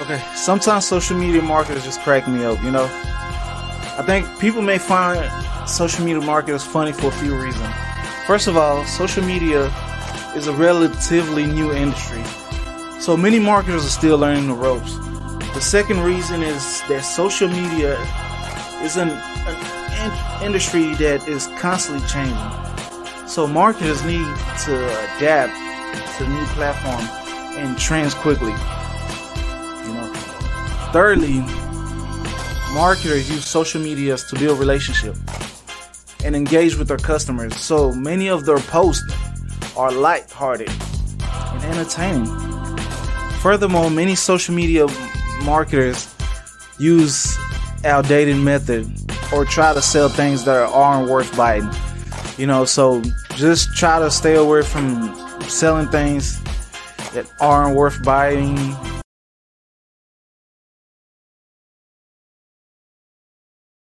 Okay, sometimes social media marketers just crack me up, you know? I think people may find social media marketers funny for a few reasons. First of all, social media is a relatively new industry, so many marketers are still learning the ropes. The second reason is that social media is an, an in- industry that is constantly changing. So marketers need to adapt to the new platform and trends quickly. Thirdly, marketers use social media to build relationship and engage with their customers. So many of their posts are light-hearted and entertaining. Furthermore, many social media marketers use outdated method or try to sell things that aren't worth buying. You know, so just try to stay away from selling things that aren't worth buying